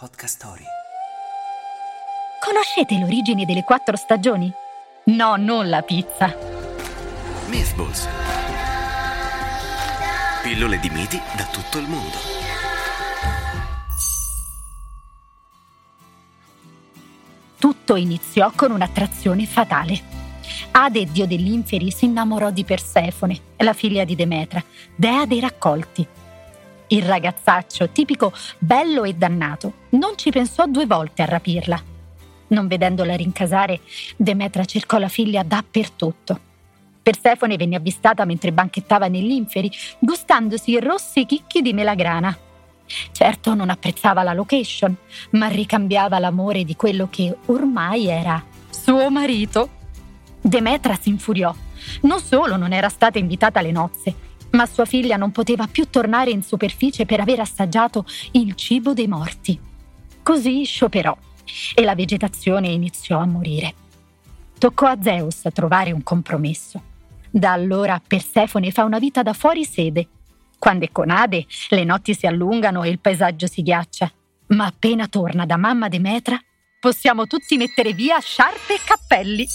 Podcast Story. Conoscete l'origine delle quattro stagioni? No, non la pizza. Mythballs. Pillole di miti da tutto il mondo. Tutto iniziò con un'attrazione fatale. Ade, dio dell'Inferi, si innamorò di Persefone, la figlia di Demetra, dea dei raccolti. Il ragazzaccio, tipico bello e dannato, non ci pensò due volte a rapirla. Non vedendola rincasare, Demetra cercò la figlia dappertutto. Persefone venne avvistata mentre banchettava nell'Inferi, gustandosi i rossi chicchi di melagrana. Certo non apprezzava la location, ma ricambiava l'amore di quello che ormai era suo marito. Demetra si infuriò. Non solo non era stata invitata alle nozze, ma sua figlia non poteva più tornare in superficie per aver assaggiato il cibo dei morti. Così scioperò e la vegetazione iniziò a morire. Toccò a Zeus trovare un compromesso. Da allora Persefone fa una vita da fuori sede. Quando è con Ade, le notti si allungano e il paesaggio si ghiaccia. Ma appena torna da mamma Demetra, possiamo tutti mettere via sciarpe e cappelli.